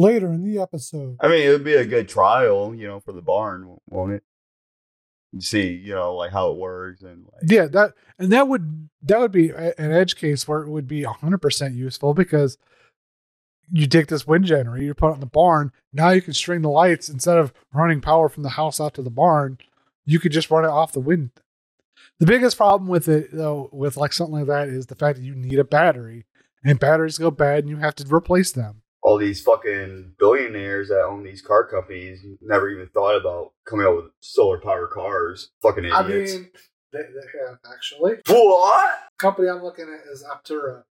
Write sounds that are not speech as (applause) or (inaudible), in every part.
later in the episode. I mean, it would be a good trial, you know, for the barn, won't it? See, you know, like how it works and like, Yeah, that and that would that would be a- an edge case where it would be hundred percent useful because you take this wind generator, you put it in the barn. Now you can string the lights instead of running power from the house out to the barn. You could just run it off the wind. The biggest problem with it, though, with like something like that, is the fact that you need a battery, and batteries go bad, and you have to replace them. All these fucking billionaires that own these car companies never even thought about coming out with solar power cars. Fucking idiots. I they, they have actually. what? company I'm looking at is Aptera.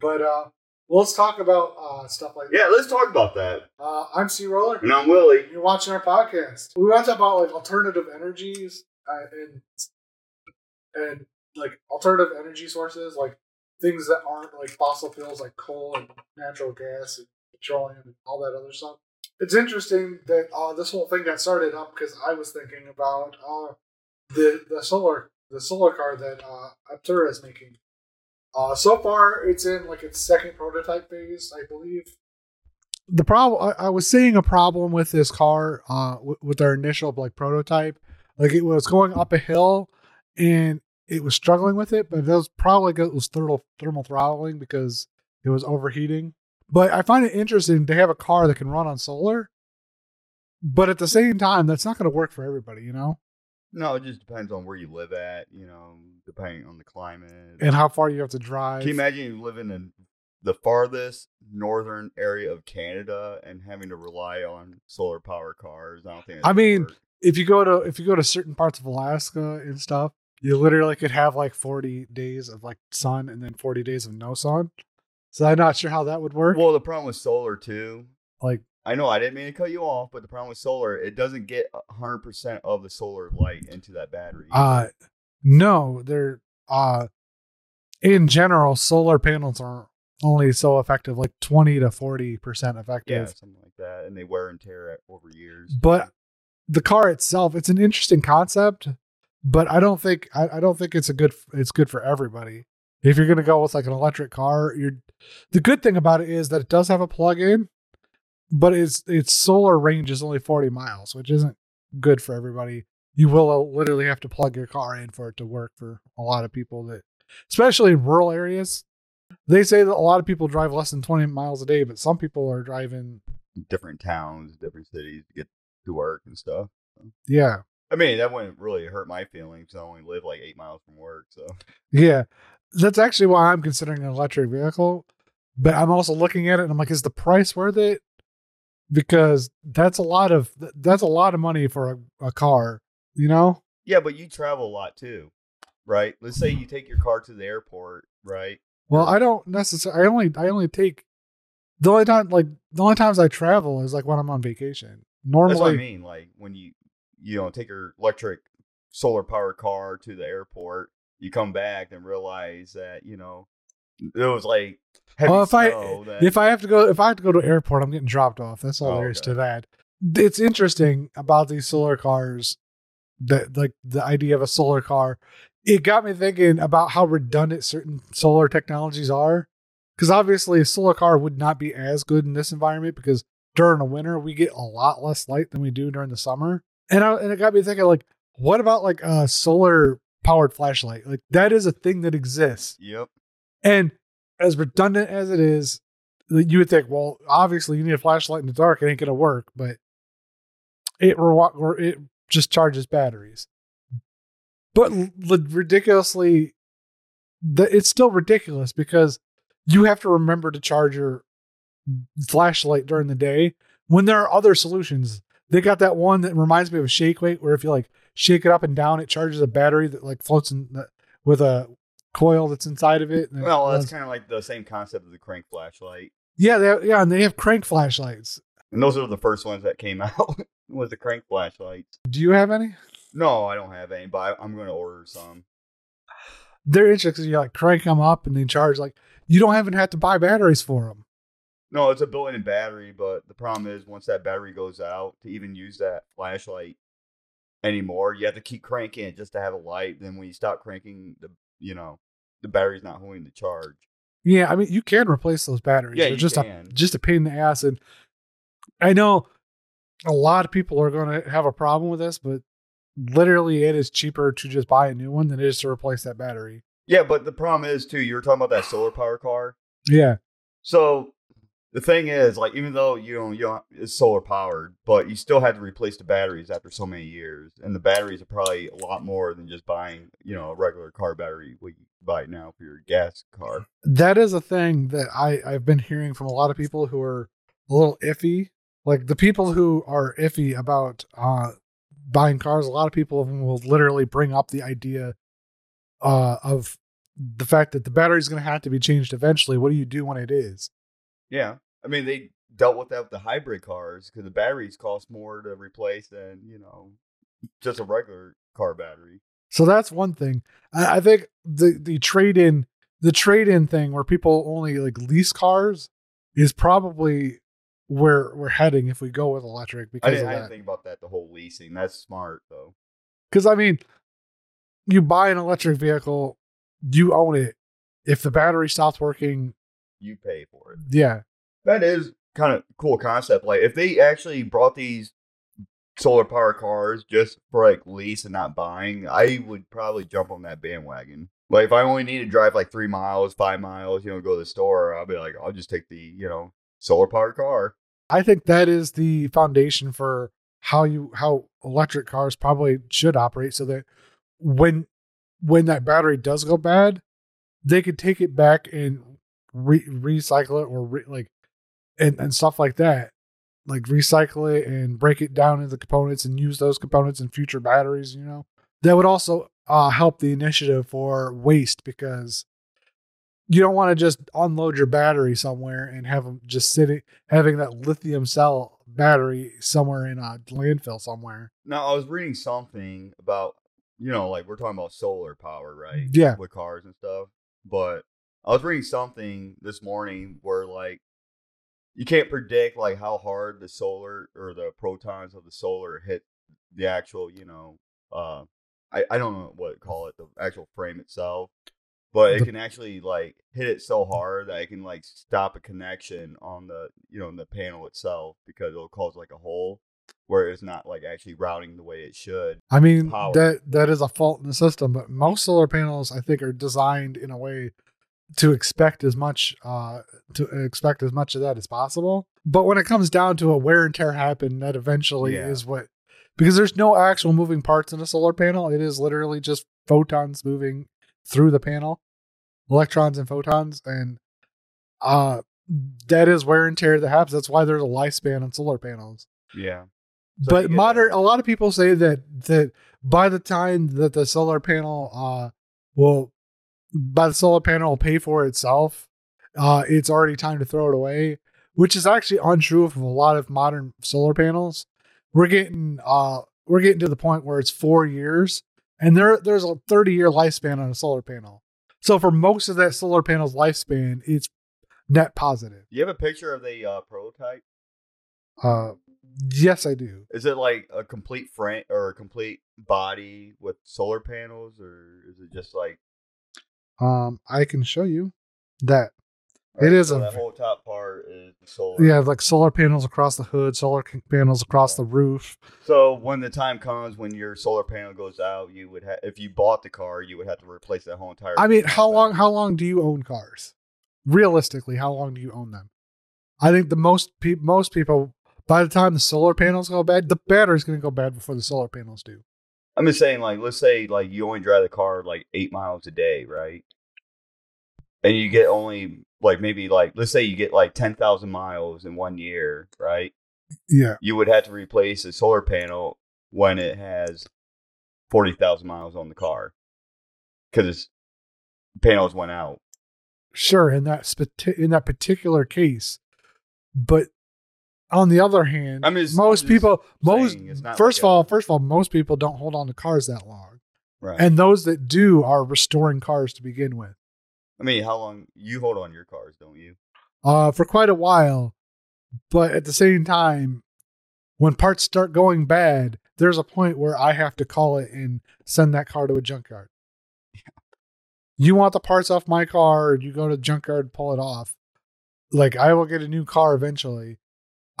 But uh, let's talk about uh, stuff like Yeah, let's talk about that. Uh, I'm CRollur. And I'm Willy. You're watching our podcast. We want to talk about like alternative energies uh, and and like alternative energy sources, like things that aren't like fossil fuels, like coal and natural gas and petroleum and all that other stuff. It's interesting that uh, this whole thing got started up because I was thinking about uh, the the solar the solar car that uh, Aptera is making. Uh, so far, it's in like its second prototype phase, I believe. The problem I, I was seeing a problem with this car, uh, w- with their initial like prototype, like it was going up a hill, and it was struggling with it, but it was probably it was thermal thermal throttling because it was overheating. But I find it interesting to have a car that can run on solar, but at the same time, that's not going to work for everybody, you know, No, it just depends on where you live at, you know, depending on the climate. and how far you have to drive. Can you imagine you living in the farthest northern area of Canada and having to rely on solar power cars? I don't think. I mean, work. if you go to if you go to certain parts of Alaska and stuff, you literally could have like 40 days of like sun and then 40 days of no sun. So I'm not sure how that would work. well, the problem with solar too. like I know I didn't mean to cut you off, but the problem with solar, it doesn't get hundred percent of the solar light into that battery. uh no, they're uh in general solar panels are only so effective like 20 to 40% yeah, effective. something like that, and they wear and tear over years. But the car itself, it's an interesting concept, but I don't think I, I don't think it's a good it's good for everybody. If you're gonna go with like an electric car, you're the good thing about it is that it does have a plug-in, but its its solar range is only 40 miles, which isn't good for everybody. You will uh, literally have to plug your car in for it to work for a lot of people that especially in rural areas. They say that a lot of people drive less than 20 miles a day, but some people are driving different towns, different cities to get to work and stuff. yeah, I mean, that wouldn't really hurt my feelings. I only live like eight miles from work, so Yeah. That's actually why I'm considering an electric vehicle. But I'm also looking at it and I'm like, is the price worth it? Because that's a lot of that's a lot of money for a, a car, you know? yeah. But you travel a lot too, right? Let's say you take your car to the airport, right? Well, I don't necessarily I only I only take the only time like the only times I travel is like when I'm on vacation. Normally That's what I mean. Like when you you know take your electric solar powered car to the airport, you come back and realize that you know it was like Well, if I- eh, that, if I have to go if I have to go to airport, I'm getting dropped off. That's all Oh, there is okay. to that. It's interesting about these solar cars that like the idea of a solar car. It got me thinking about how redundant certain solar technologies are. Because obviously a solar car would not be as good in this environment because during the winter we get a lot less light than we do during the summer. And I, and it got me thinking like, what about like a solar powered flashlight? Like that is a thing that exists. yep. And as redundant as it is, you would think, well, obviously you need a flashlight in the dark. It ain't gonna work, but it re- it just charges batteries. But l- ridiculously, the, it's still ridiculous because you have to remember to charge your flashlight during the day when there are other solutions. They got that one that reminds me of a shake weight, where if you like shake it up and down, it charges a battery that like floats in the, with a coil that's inside of it. and it Well, that's kind of like the same concept of the crank flashlight, yeah, they, yeah, and they have crank flashlights. and those are the first ones that came (laughs) out was the crank flashlights. Do you have any? No, I don't have any, but I, I'm going to order some. They're interesting. You like crank them up and they charge like you don't even have to buy batteries for them. No, it's a built-in battery, but the problem is once that battery goes out, to even use that flashlight anymore, you have to keep cranking it just to have a light. Then when you stop cranking, the you know the battery's not holding the charge. Yeah, I mean you can replace those batteries. Yeah, They're you just can. a just a pain in the ass. And I know a lot of people are going to have a problem with this, but literally it is cheaper to just buy a new one than it is to replace that battery. Yeah, but the problem is too. You were talking about that solar power car. Yeah. So the thing is, like, even though you know you know it's solar powered, but you still had to replace the batteries after so many years, and the batteries are probably a lot more than just buying you know a regular car battery what you buy now for your gas car. That is a thing that I, I've been hearing from a lot of people who are a little iffy. Like the people who are iffy about uh, buying cars, a lot of people will literally bring up the idea uh, of the fact that the battery is going to have to be changed eventually. What do you do when it is? Yeah, I mean they dealt with that with the hybrid cars because the batteries cost more to replace than you know just a regular car battery. So that's one thing. I, I think the the trade in the trade in thing where people only like lease cars is probably where we're heading if we go with electric I because didn't, of I didn't think about that. The whole leasing that's smart though. Because I mean, you buy an electric vehicle, you own it. If the battery stops working, You pay for it. yeah, That is kind of cool concept. Like if they actually brought these solar power cars just for like lease and not buying, I would probably jump on that bandwagon. Like if I only need to drive like three miles, five miles, you know, go to the store, I'll be like, I'll just take the you know solar powered car. I think that is the foundation for how you how electric cars probably should operate so that when when that battery does go bad, they could take it back and re- recycle it or re- like and and stuff like that. Like recycle it and break it down into components and use those components in future batteries, you know. That would also uh, help the initiative for waste because you don't want to just unload your battery somewhere and have them just sitting having that lithium cell battery somewhere in a landfill somewhere. Now I was reading something about you know like we're talking about solar power, right? Yeah. with cars and stuff. But I was reading something this morning where like you can't predict like how hard the solar or the protons of the solar hit the actual, you know, uh I, I don't know what to call it, the actual frame itself. But it can actually like hit it so hard that it can like stop a connection on the you know, in the panel itself because it'll cause like a hole where it's not like actually routing the way it should. I mean Power. that that is a fault in the system, but most solar panels I think are designed in a way to expect as much uh to expect as much of that as possible. But when it comes down to a wear and tear happen, that eventually Yeah. is what because there's no actual moving parts in a solar panel. It is literally just photons moving through the panel, electrons and photons, and uh that is wear and tear that happens. That's why there's a lifespan on solar panels Yeah. So but modern that. a lot of people say that that by the time that the solar panel uh will by the solar panel will pay for itself uh it's already time to throw it away which is actually untrue of a lot of modern solar panels. We're getting uh we're getting to the point where it's four years and there there's a 30 year lifespan on a solar panel. So for most of that solar panel's lifespan it's net positive. You have a picture of the uh, prototype? uh yes i do. Is it like a complete frame or a complete body with solar panels, or is it just like um i can show you that It is so a that whole top part is the solar? Yeah, like solar panels across the hood, solar c- panels across the roof. So when the time comes when your solar panel goes out, you would have if you bought the car, you would have to replace that whole entire. I mean, how long? How long do you own cars? Realistically, how long do you own them? I think the most pe- most people, by the time the solar panels go bad, the battery's going to go bad before the solar panels do. I'm just saying, like, let's say like you only drive the car like eight miles a day, right? And you get only like maybe like let's say you get like ten thousand miles in one year, right? Yeah, you would have to replace a solar panel when it has 40,000 miles on the car because its panels went out. sure. In that in that particular case, but on the other hand, I mean, it's- most I'm people, most it's first like of all, first of all, most people don't hold on to cars that long, Right. and those that do are restoring cars to begin with. I mean, how long you hold on your cars, don't you? uh, for quite a while. But at the same time, when parts start going bad, there's a point where I have to call it and send that car to a junkyard. (laughs) You want the parts off my car, and you go to the junkyard and pull it off. Like I will get a new car eventually.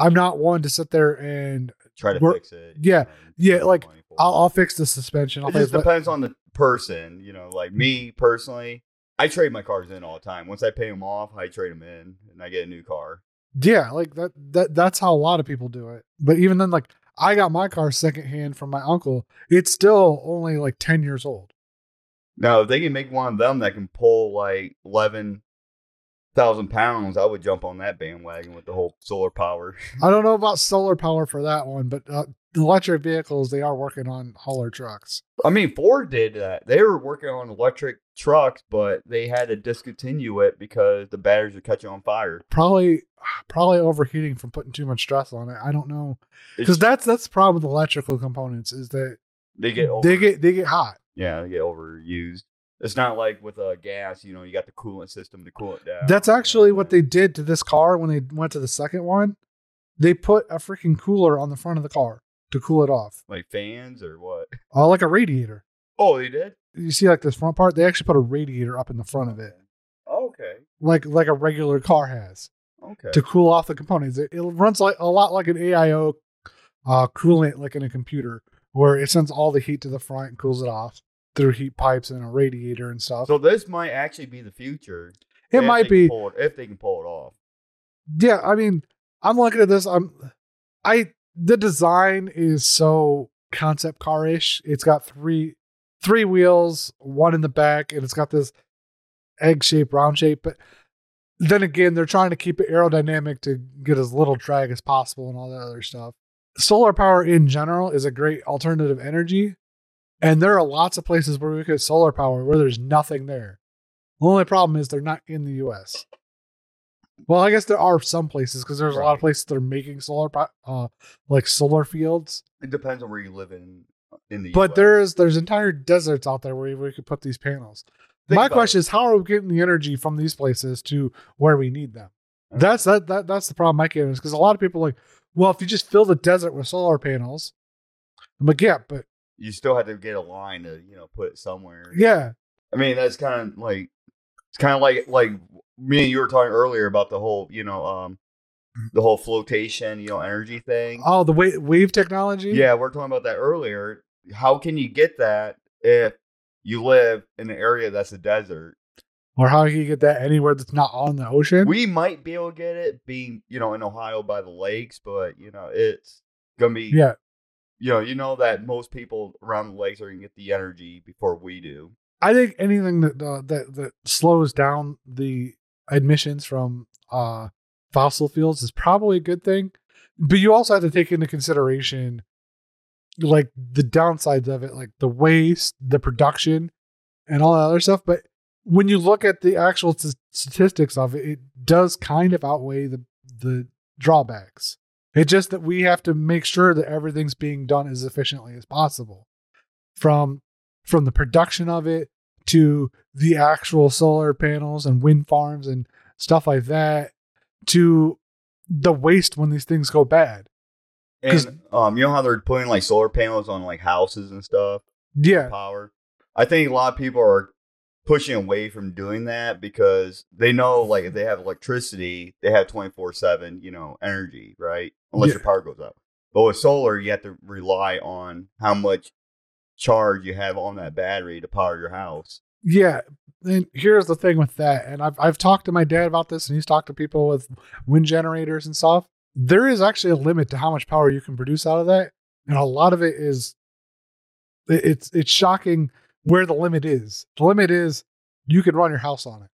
I'm not one to sit there and Try to fix it. yeah, know, yeah, like, money for it. I'll, I'll fix the suspension. I'll it just depends on the person. You know, like me personally, I trade my cars in all the time. Once I pay them off, I trade them in, and I get a new car. Yeah, like that that that's how a lot of people do it. But even then, like I got my car secondhand from my uncle. It's still only like ten years old. Now, if they can make one of them that can pull like eleven thousand pounds, I would jump on that bandwagon with the whole solar power. I don't know about solar power for that one, but uh, electric vehicles they are working on hauler trucks. I mean, Ford did that. They were working on electric trucks, but they had to discontinue it because the batteries are catching on fire. Probably (sighs) probably overheating from putting too much stress on it. I don't know because that's that's the problem with electrical components is that they get over, they get they get hot. yeah, they get overused. It's not like with uh, gas, you know, you got the coolant system to cool it down. That's actually what they did to this car when they went to the second one. They put a freaking cooler on the front of the car to cool it off, like fans or what? uh, like a radiator. Oh, they did. You see, like this front part, they actually put a radiator up in the front of it, Okay. like like a regular car has, Okay. to cool off the components. It, it runs like a lot like an AIO uh, coolant, like in a computer, where it sends all the heat to the front and cools it off through heat pipes and a radiator and stuff. So this might actually be the future. it might be, it- if they can pull it off. yeah. I mean, I'm looking at this. I'm, I the design is so concept car ish. It's got three three wheels, one in the back, and it's got this egg shape, round shape. But then again, they're trying to keep it aerodynamic to get as little drag as possible and all that other stuff. Solar power in general is a great alternative energy. And there are lots of places where we get solar power where there's nothing there. The only problem is they're not in the US. Well, I guess there are some places because there's a lot of places that are making solar, uh, like solar fields. It depends on where you live in in the. But US. there is there's entire deserts out there where we could put these panels. Think My question it. is, how are we getting the energy from these places to where we need them? That's that, that that's the problem I get is because a lot of people are like, well, if you just fill the desert with solar panels, I'm like, yeah, but you still have to get a line to you know put it somewhere. yeah, I mean that's kind of like it's kind of like like me and you were talking earlier about the whole you know um the whole flotation you know energy thing. oh, the wave wave technology, Yeah, we are talking about that earlier. How can you get that if you live in an area that's a desert? or how can you get that anywhere that's not on the ocean? We might be able to get it being, you know, in Ohio by the lakes, but you know, it's gonna be yeah, you know, you know that most people around the lakes are gonna get the energy before we do. I think anything that uh, that that slows down the admissions from uh, fossil fuels is probably a good thing. But you also have to take into consideration like the downsides of it, like the waste, the production, and all that other stuff. But when you look at the actual s- statistics of it, it does kind of outweigh the the drawbacks. It's just that we have to make sure that everything's being done as efficiently as possible. From from the production of it to the actual solar panels and wind farms and stuff like that to the waste when these things go bad. And um, you know how they're putting like solar panels on like houses and stuff, Yeah. power. I think a lot of people are pushing away from doing that because they know like if they have electricity, they have twenty four seven, you know, energy, right? Unless Yeah. your power goes out. But with solar, you have to rely on how much charge you have on that battery to power your house. Yeah. And here's the thing with that. And I've I've talked to my dad about this and he's talked to people with wind generators and stuff. There is actually a limit to how much power you can produce out of that. And a lot of it is it- it's it's shocking where the limit is. The limit is you can run your house on it.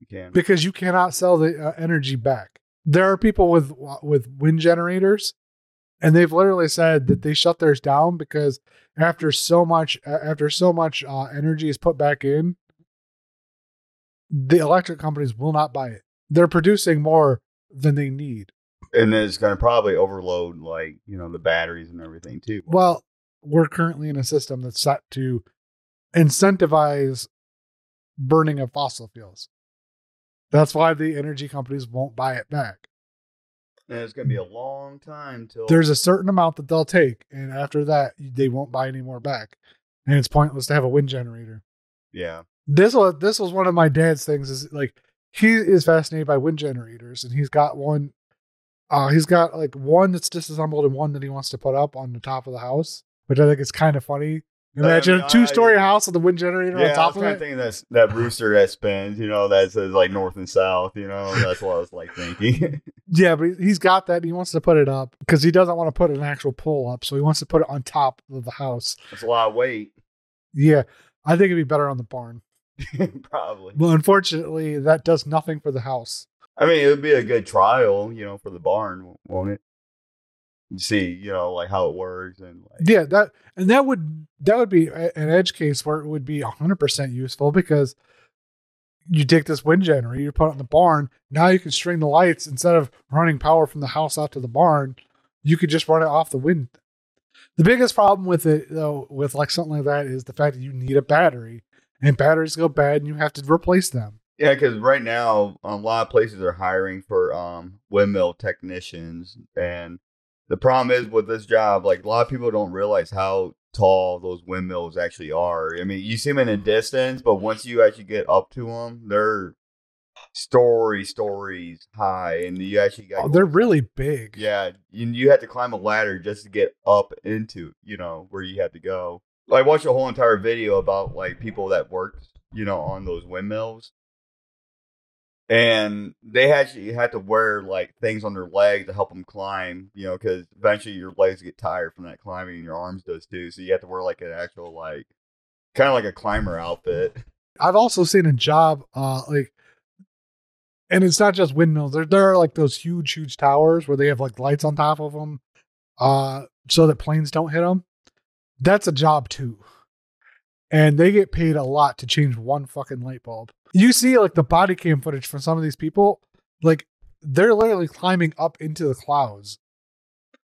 You can. because you cannot sell the uh, energy back. There are people with with wind generators, and they've literally said that they shut theirs down because after so much after so much uh, energy is put back in, the electric companies will not buy it. They're producing more than they need. And then it's going to probably overload like, you know, the batteries and everything too. Well, we're currently in a system that's set to incentivize burning of fossil fuels. That's why the energy companies won't buy it back. and it's going to be a long time till there's a certain amount that they'll take, and after that, they won't buy any more back. And it's pointless to have a wind generator. yeah. This was this was one of my dad's things. Is like he is fascinated by wind generators, and he's got one Uh, he's got like one that's disassembled and one that he wants to put up on the top of the house, which I think is kind of funny. Imagine a two-story I- house with a wind generator Yeah, on I top was of kind it. of thinking that's that rooster that spins, you know, that says like north and south, you know. That's what I was like thinking. (laughs) Yeah, but he- he's got that. And he wants to put it up because he doesn't want to put an actual pole up, so he wants to put it on top of the house. That's a lot of weight, Yeah, I think it'd be better on the barn. (laughs) probably. Well, unfortunately, that does nothing for the house. I mean, it would be a good trial, you know, for the barn, won't it? See, you know, like how it works and like Yeah, that and that would that would be an edge case where it would be hundred percent useful because you take this wind generator, you put it in the barn. Now you can string the lights instead of running power from the house out to the barn. You could just run it off the wind. The biggest problem with it, though, with like something like that, is the fact that you need a battery, and batteries go bad, and you have to replace them. Yeah, because right now um, a lot of places are hiring for um, windmill technicians, and the problem is with this job, like a lot of people don't realize how tall those windmills actually are. I mean, you see them in the distance, but once you actually get up to them, they're story stories high, and you actually got Oh, they're really big. yeah, you you had to climb a ladder just to get up into you know where you had to go. I watched a whole entire video about like people that worked you know on those windmills, and they actually had to wear like things on their legs to help them climb. You know, because eventually your legs get tired from that climbing, and your arms does too. So you have to wear like an actual like kind of like a climber outfit. I've also seen a job, uh, like, and it's not just windmills. There, there are like those huge, huge towers where they have like lights on top of them, uh, so that planes don't hit them. That's a job too, and they get paid a lot to change one fucking light bulb. You see, like the body cam footage from some of these people, like they're literally climbing up into the clouds.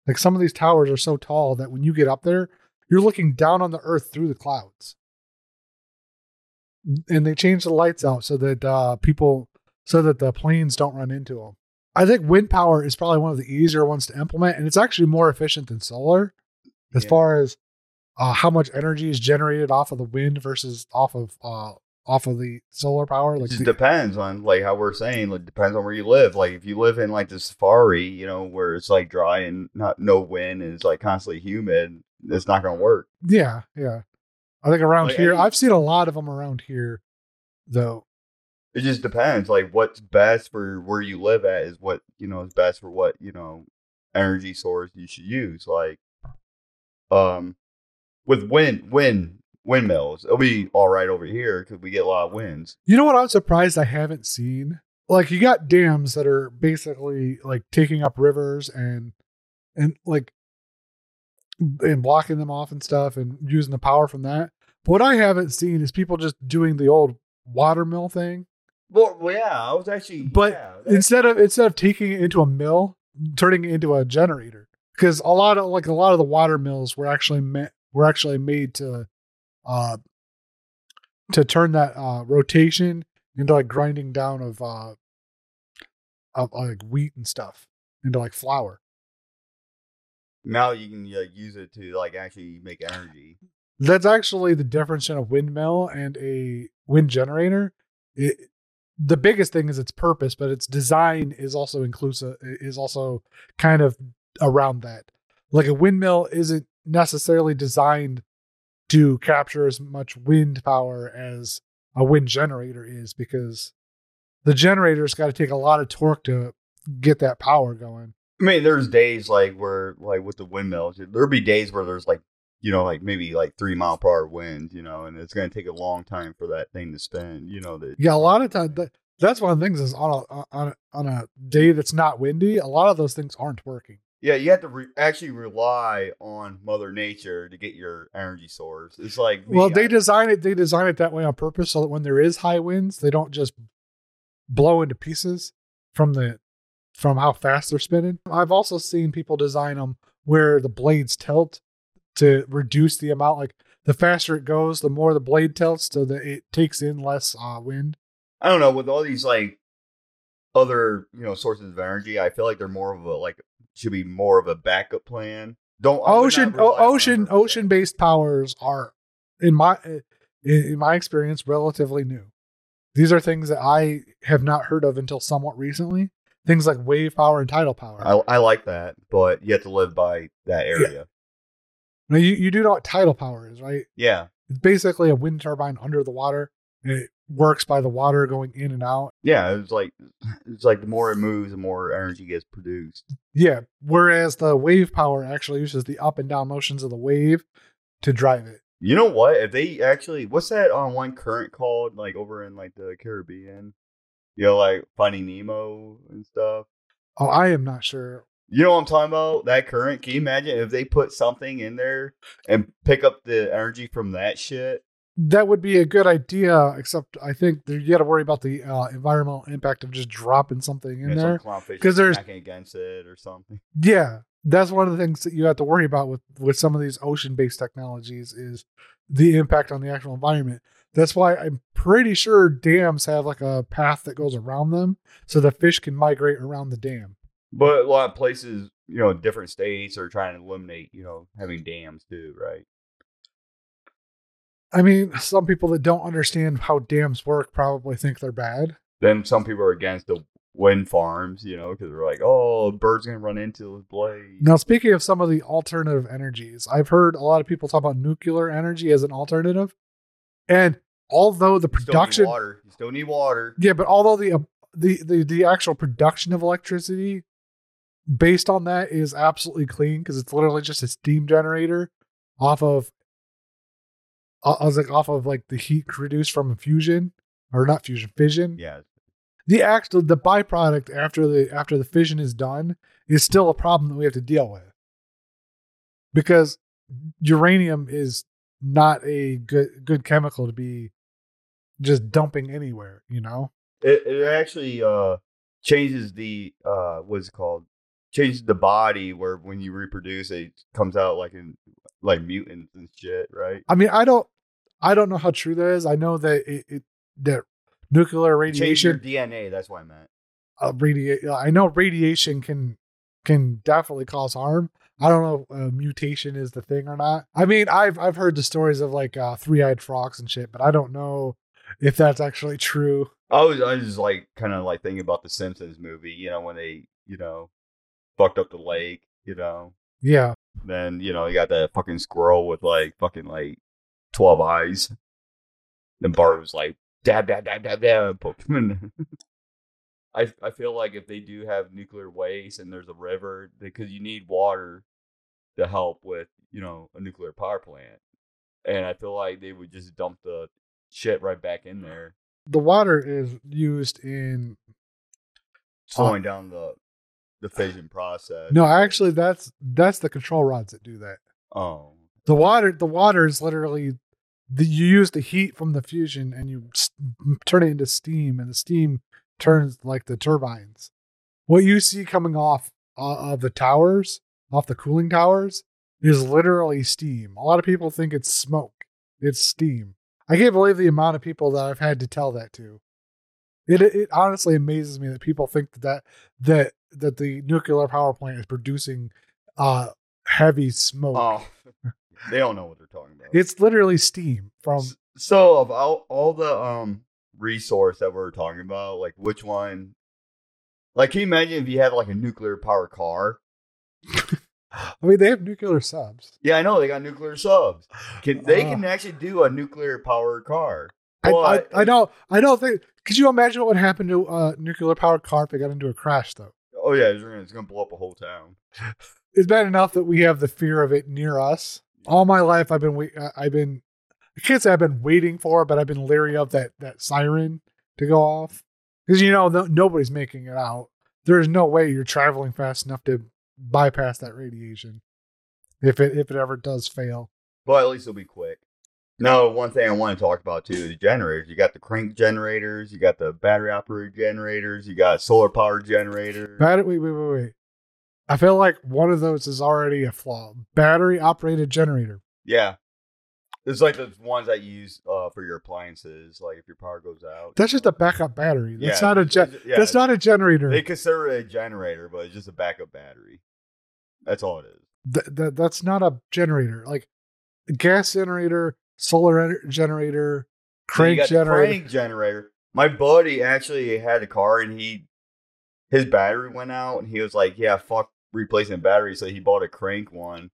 Like some of these towers are so tall that when you get up there, you're looking down on the earth through the clouds and they change the lights out so that uh, people so that the planes don't run into them. I think wind power is probably one of the easier ones to implement, and it's actually more efficient than solar as Yeah. far as uh, how much energy is generated off of the wind versus off of uh, off of the solar power. It Like just the- depends on like how we're saying. It depends on where you live. Like if you live in like the safari, you know, where it's like dry and not no wind and it's like constantly humid, it's not gonna work. yeah, yeah. I think around Like here, any- I've seen a lot of them around here, though. It just depends. Like what's best for where you live at is what you know is best for what you know energy source you should use. Like, um, with wind wind windmills, it'll be all right over here because we get a lot of winds. You know what I'm surprised I haven't seen? Like you got dams that are basically like taking up rivers and and like and blocking them off and stuff and using the power from that. But what I haven't seen is people just doing the old water mill thing. Well, yeah, I was actually But yeah, Instead of instead of taking it into a mill, turning it into a generator. Because a lot of like a lot of the water mills were actually meant were actually made to uh to turn that uh rotation into like grinding down of uh of like wheat and stuff into like flour. now you can like use it to like actually make energy. That's actually the difference in a windmill and a wind generator. It, the biggest thing is its purpose, but its design is also inclusive. Is also kind of around that. Like a windmill isn't necessarily designed to capture as much wind power as a wind generator is, because the generator's got to take a lot of torque to get that power going. I mean, there's days like where, like with the windmills, there'll be days where there's like, you know, like maybe like three mile per hour winds, you know, and it's going to take a long time for that thing to spin, you know. That Yeah, a lot of times that, that's one of the things is on a on a, on a day that's not windy, a lot of those things aren't working. Yeah, you have to re- actually rely on Mother Nature to get your energy source. It's like, Well, we- they design it they design it that way on purpose so that when there is high winds, they don't just blow into pieces from the from how fast they're spinning. I've also seen people design them where the blades tilt to reduce the amount like the faster it goes, the more the blade tilts so that it takes in less uh, wind. I don't know, with all these like other, you know, sources of energy, I feel like they're more of a like should be more of a backup plan. Don't I would not ocean o- ocean ocean based powers are in my eh, in, in my experience relatively new these are things that i have not heard of until somewhat recently things like wave power and tidal power. I, I like that, but you have to live by that area. now you, you do know what tidal power is, right? Yeah. It's basically a wind turbine under the water. It works by the water going in and out. Yeah, it's like it's like the more it moves, the more energy gets produced. Yeah. Whereas the wave power actually uses the up and down motions of the wave to drive it. You know what? If they actually, what's that on one current called? Like over in like the Caribbean, you know, like Finding Nemo and stuff. Oh, I am not sure. You know what I'm talking about? That current. Can you imagine if they put something in there and pick up the energy from that shit? That would be a good idea, except I think you got to worry about the uh, environmental impact of just dropping something in there. because there's- against it or something. Yeah, that's one of the things that you have to worry about with with some of these ocean-based technologies is the impact on the actual environment. That's why I'm pretty sure dams have like a path that goes around them so the fish can migrate around the dam. But a lot of places, you know, different states are trying to eliminate, you know, having dams too, right? I mean, some people that don't understand how dams work probably think they're bad. Then some people are against the wind farms, you know, because they're like, oh, a bird's gonna run into the blades. Now, speaking of some of the alternative energies, I've heard a lot of people talk about nuclear energy as an alternative. And although the You still need production water. You still need water. Yeah, but although the uh, the the the actual production of electricity based on that is absolutely clean because it's literally just a steam generator off of I was like off of like the heat produced from a fusion or not fusion fission. Yeah, The actual the byproduct after the after the fission is done is still a problem that we have to deal with because uranium is not a good good chemical to be just dumping anywhere. You know. it it actually uh changes the uh what's it called? Changes the body where when you reproduce it comes out like in like mutants and shit, right? I mean, I don't, I don't know how true that is. I know that it, it that nuclear radiation, DNA. That's what I meant. uh, radiate. I know radiation can can definitely cause harm. I don't know if uh, mutation is the thing or not. I mean, I've I've heard the stories of like uh, three eyed frogs and shit, but I don't know if that's actually true. I was I was like kind of like thinking about the Simpsons movie, you know, when they you know fucked up the lake, you know. Yeah, Then you know you got that fucking squirrel with like fucking like twelve eyes. Then Bart was like dab dab dab dab dab. poke him in the- I I feel like if they do have nuclear waste and there's a river, because you need water to help with you know a nuclear power plant, and I feel like they would just dump the shit right back in there, the water is used in. slowing down the the fission process. No, actually, that's that's the control rods that do that. oh The water, the water is literally the, you use the heat from the fusion and you turn it into steam, and the steam turns like the turbines. What you see coming off uh, of the towers, off the cooling towers, is literally steam. A lot of people think it's smoke. It's steam. I can't believe the amount of people that I've had to tell that to. It it honestly amazes me that people think that that that, that the nuclear power plant is producing uh heavy smoke. oh, (laughs) they don't know what they're talking about. It's literally steam from so of all, all the um resource that we're talking about, like which one? Like, can you imagine if you had like a nuclear power car? I mean they have nuclear subs. Yeah, I know they got nuclear subs. Can they Uh. can actually do a nuclear powered car? I, I, I don't I don't think could you imagine what would happen to a nuclear powered car if they got into a crash though? Oh yeah, it's gonna, it's gonna blow up a whole town. It's bad enough that we have the fear of it near us. All my life I've been wait- uh, I've been I can't say I've been waiting for it, but I've been leery of that that siren to go off because you know no, nobody's making it out. There's no way you're traveling fast enough to bypass that radiation if it if it ever does fail. Well, at least it'll be quick. No, one thing I want to talk about too is generators. You got the crank generators, you got the battery operated generators, you got solar power generators. Battery. Wait, wait, wait, wait. I feel like one of those is already a flaw. Battery operated generator. Yeah. It's like the ones that you use uh, for your appliances, like if your power goes out. That's just a backup battery. That's Yeah, not a gen- yeah, That's not a generator. They consider it a generator, but it's just a backup battery. That's all it is. Th- th- that's not a generator. Like gas generator, solar ener- generator, crank the generator. Crank generator. My buddy actually had a car, and he his battery went out, and he was like, "Yeah, fuck replacing battery," so he bought a crank one.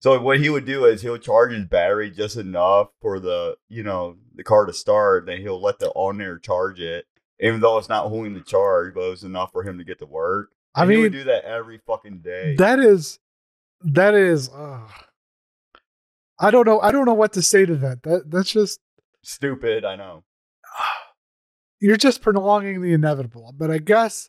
So what he would do is he'll charge his battery just enough for the you know the car to start. Then he'll let the alternator charge it, even though it's not holding the charge, but it was enough for him to get to work. I And he would do that every fucking day. that is that is. Uh, I don't know. I don't know what to say to that. That that's just Stupid, I know. (sighs) you're just prolonging the inevitable. But I guess,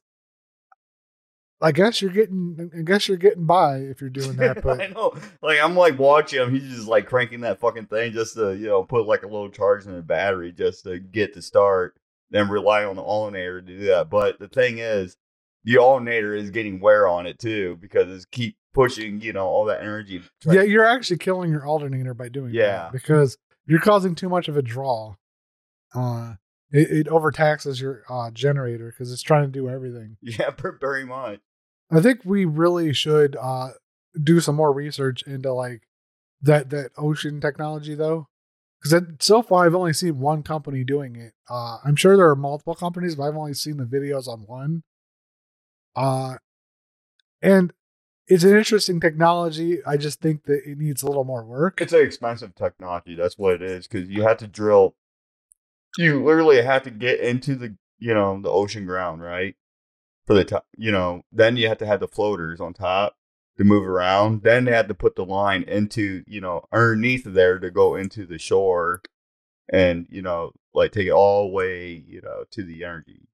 I guess you're getting. I guess you're getting by if you're doing that. (laughs) But I know. Like I'm like watching him. He's just like cranking that fucking thing just to you know put like a little charge in the battery just to get to start. Then rely on the alternator to do that. But the thing is, the alternator is getting wear on it too because it's keep pushing you know all that energy. yeah, you're actually killing your alternator by doing Yeah. that because you're causing too much of a draw. Uh, it, it overtaxes your uh, generator because it's trying to do everything. (laughs) yeah, very much. I think we really should uh, do some more research into like that that ocean technology though, because so far I've only seen one company doing it. Uh, I'm sure there are multiple companies, but I've only seen the videos on one. Uh, and it's an interesting technology. I just think that it needs a little more work. It's an expensive technology. That's what it is because you have to drill. You literally have to get into the you know the ocean ground right for the top. You know then you have to have the floaters on top to move around. Then they had to put the line into you know underneath there to go into the shore, and you know like take it all the way you know to the energy.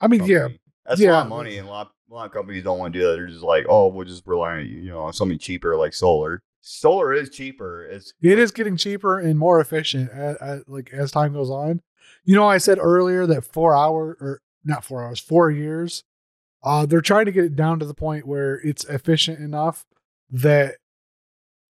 I mean, yeah, company. that's a lot of money, and a lot, a lot of companies don't want to do that. They're just like, oh, we'll just rely on you know on something cheaper like solar. Solar is cheaper. It's it is getting cheaper and more efficient as, like as time goes on. You know, I said earlier that four hour or not four hours, four years. Uh, they're trying to get it down to the point where it's efficient enough that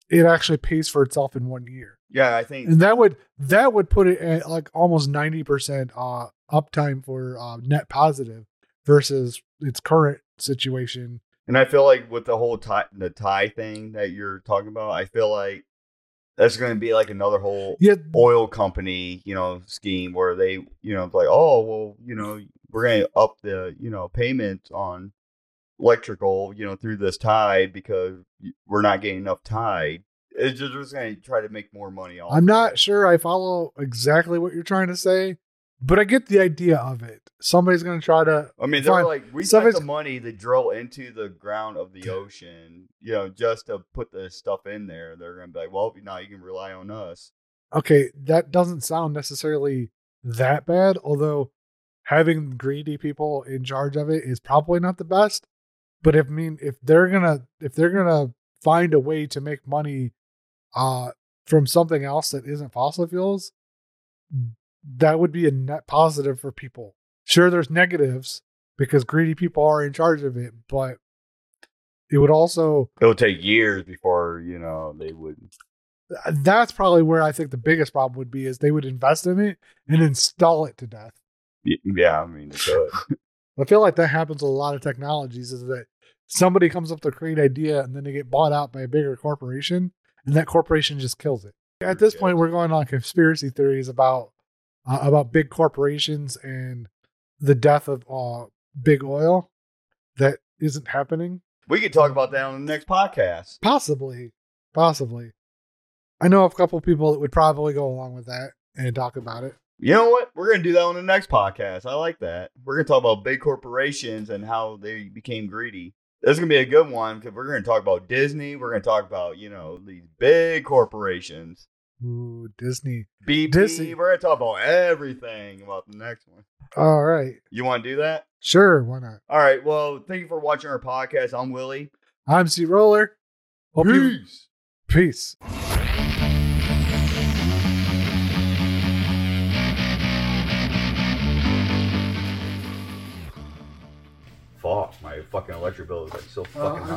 it actually pays for itself in one year, Yeah, I think and that would that would put it at like almost ninety percent uh uptime for uh, net positive versus its current situation. And I feel like with the whole tie, the tie thing that you're talking about, I feel like that's going to be like another whole Yeah, oil company, you know, scheme where they, you know, like, oh, well, you know, we're going to up the, you know, payment on electrical, you know, through this tide because we're not getting enough tide. It's just, just going to try to make more money off. I'm not sure I follow exactly what you're trying to say, but I get the idea of it. Somebody's going to try to. I mean, they're like, we spent the money to drill into the ground of the ocean, you know, just to put the stuff in there. They're going to be like, well, now you can rely on us. Okay, that doesn't sound necessarily that bad, although having greedy people in charge of it is probably not the best. But if I mean if they're gonna if they're gonna find a way to make money uh from something else that isn't fossil fuels, that would be a net positive for people. Sure, there's negatives because greedy people are in charge of it, but it would also it would take years before, you know, they would. that's probably where I think the biggest problem would be is they would invest in it and install it to death. Yeah, I mean, it could. (laughs) I feel like that happens with a lot of technologies is that somebody comes up with a great idea and then they get bought out by a bigger corporation and that corporation just kills it. At this point, we're going on conspiracy theories about uh, about big corporations and the death of uh, big oil that isn't happening. we could talk about that on the next podcast. Possibly, possibly. I know a couple people that would probably go along with that and talk about it. You know what? We're going to do that on the next podcast. I like that. We're going to talk about big corporations and how they became greedy. This is going to be a good one because we're going to talk about Disney. We're going to talk about, you know, these big corporations. Ooh, Disney. BP. Disney. We're going to talk about everything about the next one. All right. You want to do that? Sure, why not? All right. Well, thank you for watching our podcast. I'm Willy. I'm CRollur. Hope you Peace. peace. Fuck, my fucking electric bill is like so Uh, fucking I high.